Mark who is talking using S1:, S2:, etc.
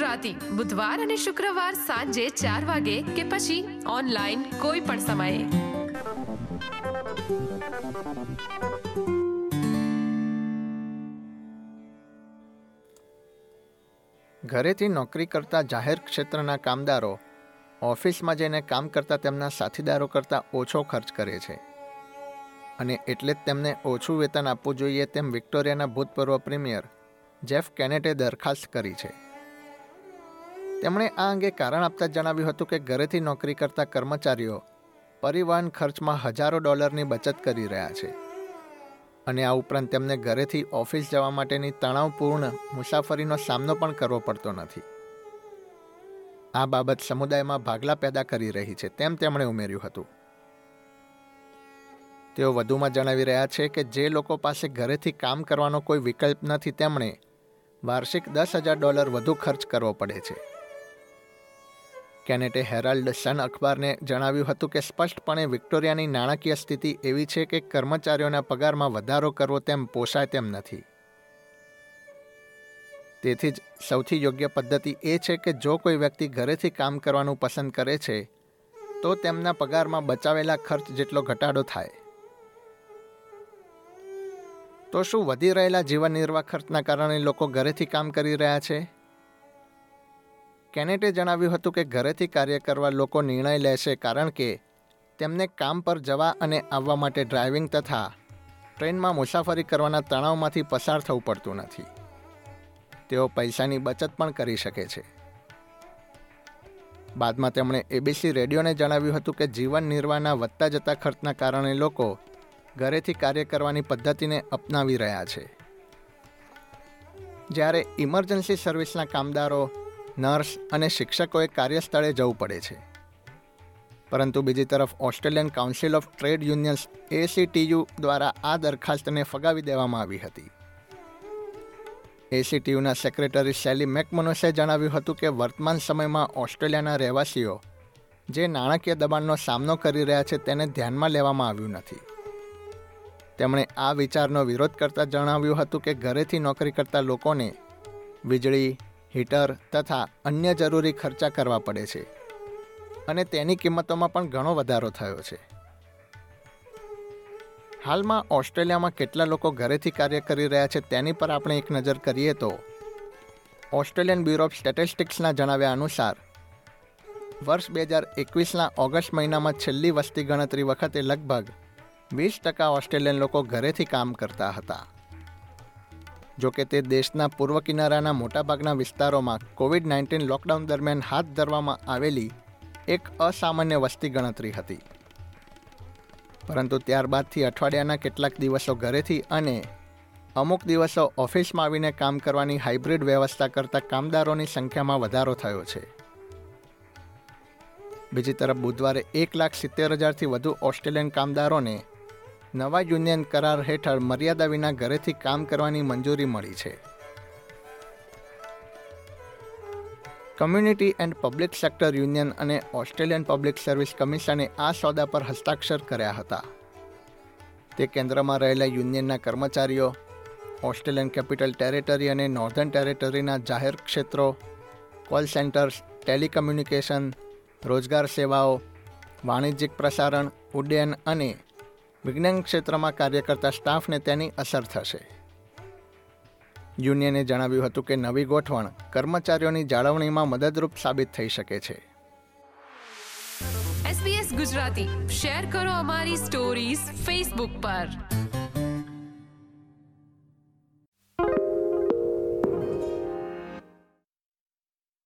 S1: ગુજરાતી. બુધવાર અને શુક્રવાર સાંજે ચાર વાગે કે પછી ઓનલાઈન કોઈ પણ સમયે.
S2: ઘરેથી નોકરી કરતા જાહેર ક્ષેત્રના કામદારો ઓફિસમાં જઈને કામ કરતા તેમના સાથીદારો કરતાં ઓછો ખર્ચ કરે છે. અને એટલે જ તેમને ઓછું વેતન આપવું જોઈએ તેમ વિક્ટોરિયાના ભૂતપૂર્વ પ્રીમિયર જેફ કેનેટે દરખાસ્ત કરી છે. તેમણે આ અંગે કારણ આપતા જણાવ્યું હતું કે ઘરેથી નોકરી કરતા કર્મચારીઓ પરિવહન ખર્ચમાં હજારો ડોલરની બચત કરી રહ્યા છે. અને આ ઉપરાંત તેમને ઘરેથી ઓફિસ જવા માટેની તણાવપૂર્ણ મુસાફરીનો સામનો પણ કરવો પડતો નથી. આ બાબત સમુદાયમાં ભાગલા પેદા કરી રહી છે તેમ તેમણે ઉમેર્યું હતું. તેઓ વધુમાં જણાવી રહ્યા છે કે જે લોકો પાસે ઘરેથી કામ કરવાનો કોઈ વિકલ્પ નથી તેમણે વાર્ષિક દસ હજાર ડોલર વધુ ખર્ચ કરવો પડે છે. કેનેટે હેરાલ્ડ સન અખબારને જણાવ્યું હતું કે સ્પષ્ટપણે વિક્ટોરિયાની નાણાકીય સ્થિતિ એવી છે કે કર્મચારીઓના પગારમાં વધારો કરવો તેમ પોષાય તેમ નથી. તેથી જ સૌથી યોગ્ય પદ્ધતિ એ છે કે જો કોઈ વ્યક્તિ ઘરેથી કામ કરવાનું પસંદ કરે છે, તો તેમના પગારમાં બચાવેલા ખર્ચ જેટલો ઘટાડો થાય. તો શું વધી રહેલા જીવન નિર્વાહ ખર્ચના કારણે લોકો ઘરેથી કામ કરી રહ્યા છે? કેનેટે જણાવ્યું હતું કે ઘરેથી કાર્ય કરવા લોકો નિર્ણય લેશે કારણ કે તેમને કામ પર જવા અને આવવા માટે ડ્રાઇવિંગ તથા ટ્રેનમાં મુસાફરી કરવાના તણાવમાંથી પસાર થવું પડતું નથી. તેઓ પૈસાની બચત પણ કરી શકે છે. બાદમાં તેમણે એબીસી રેડિયોને જણાવ્યું હતું કે જીવન નિર્વાહના વધતા જતા ખર્ચના કારણે લોકો ઘરેથી કાર્ય કરવાની પદ્ધતિને અપનાવી રહ્યા છે. જ્યારે ઇમરજન્સી સર્વિસના કામદારો નર્સ અને શિક્ષકોએ કાર્યસ્થળે જવું પડે છે. પરંતુ બીજી તરફ Australian council of trade unions ACTU દ્વારા આ દરખાસ્તને ફગાવી દેવામાં આવી હતી. એસીટીયુના સેક્રેટરી શેલી મેકમનોસે જણાવ્યું હતું કે વર્તમાન સમયમાં ઓસ્ટ્રેલિયાના રહેવાસીઓ જે નાણાકીય દબાણનો સામનો કરી રહ્યા છે તેને ધ્યાનમાં લેવામાં આવ્યું નથી. તેમણે આ વિચારનો વિરોધ કરતા જણાવ્યું હતું કે ઘરેથી નોકરી કરતા લોકોને વીજળી હીટર તથા અન્ય જરૂરી ખર્ચા કરવા પડે છે. અને તેની કિંમતોમાં પણ ઘણો વધારો થયો છે. હાલમાં ઓસ્ટ્રેલિયામાં કેટલા લોકો ઘરેથી કાર્ય કરી રહ્યા છે તેની પર આપણે એક નજર કરીએ તો, ઓસ્ટ્રેલિયન બ્યુરો ઓફ સ્ટેટિસ્ટિક્સના જણાવ્યા અનુસાર, વર્ષ બે હજાર એકવીસના ઓગસ્ટ મહિનામાં છેલ્લી વસ્તી ગણતરી વખતે લગભગ વીસ ટકા ઓસ્ટ્રેલિયન લોકો ઘરેથી કામ કરતા હતા. જોકે તે દેશના પૂર્વ કિનારાના મોટાભાગના વિસ્તારોમાં કોવિડ નાઇન્ટીન લોકડાઉન દરમિયાન હાથ ધરવામાં આવેલી એક અસામાન્ય વસ્તી ગણતરી હતી. પરંતુ ત્યારબાદથી અઠવાડિયાના કેટલાક દિવસો ઘરેથી અને અમુક દિવસો ઓફિસમાં આવીને કામ કરવાની હાઇબ્રિડ વ્યવસ્થા કરતા કામદારોની સંખ્યામાં વધારો થયો છે. બીજી તરફ બુધવારે એક લાખ સિત્તેર હજારથી વધુ ઓસ્ટ્રેલિયન કામદારોને નવા યુનિયન કરાર હેઠળ મર્યાદા વિના ઘરેથી કામ કરવાની મંજૂરી મળી છે. Community and public sector union અને ઓસ્ટ્રેલિયન પબ્લિક સર્વિસ કમિશને આ સોદા પર હસ્તાક્ષર કર્યા હતા. તે કેન્દ્રમાં રહેલા યુનિયનના કર્મચારીઓ, ઓસ્ટ્રેલિયન કેપિટલ ટેરેટરી અને નોર્ધન ટેરેટરીના જાહેર ક્ષેત્રો, કોલ સેન્ટર્સ, ટેલિકમ્યુનિકેશન, રોજગાર સેવાઓ, વાણિજ્યિક પ્રસારણ, ઉડ્ડયન અને વિજ્ઞાન ક્ષેત્રમાં કાર્ય કરતા સ્ટાફને તેની અસર થશે. યુનિયને જણાવ્યું હતું કે નવી ગોઠવણ કર્મચારીઓની જાળવણીમાં મદદરૂપ સાબિત થઈ શકે છે.
S1: ગુજરાતી. શેર કરો અમારી સ્ટોરીઝ ફેસબુક પર.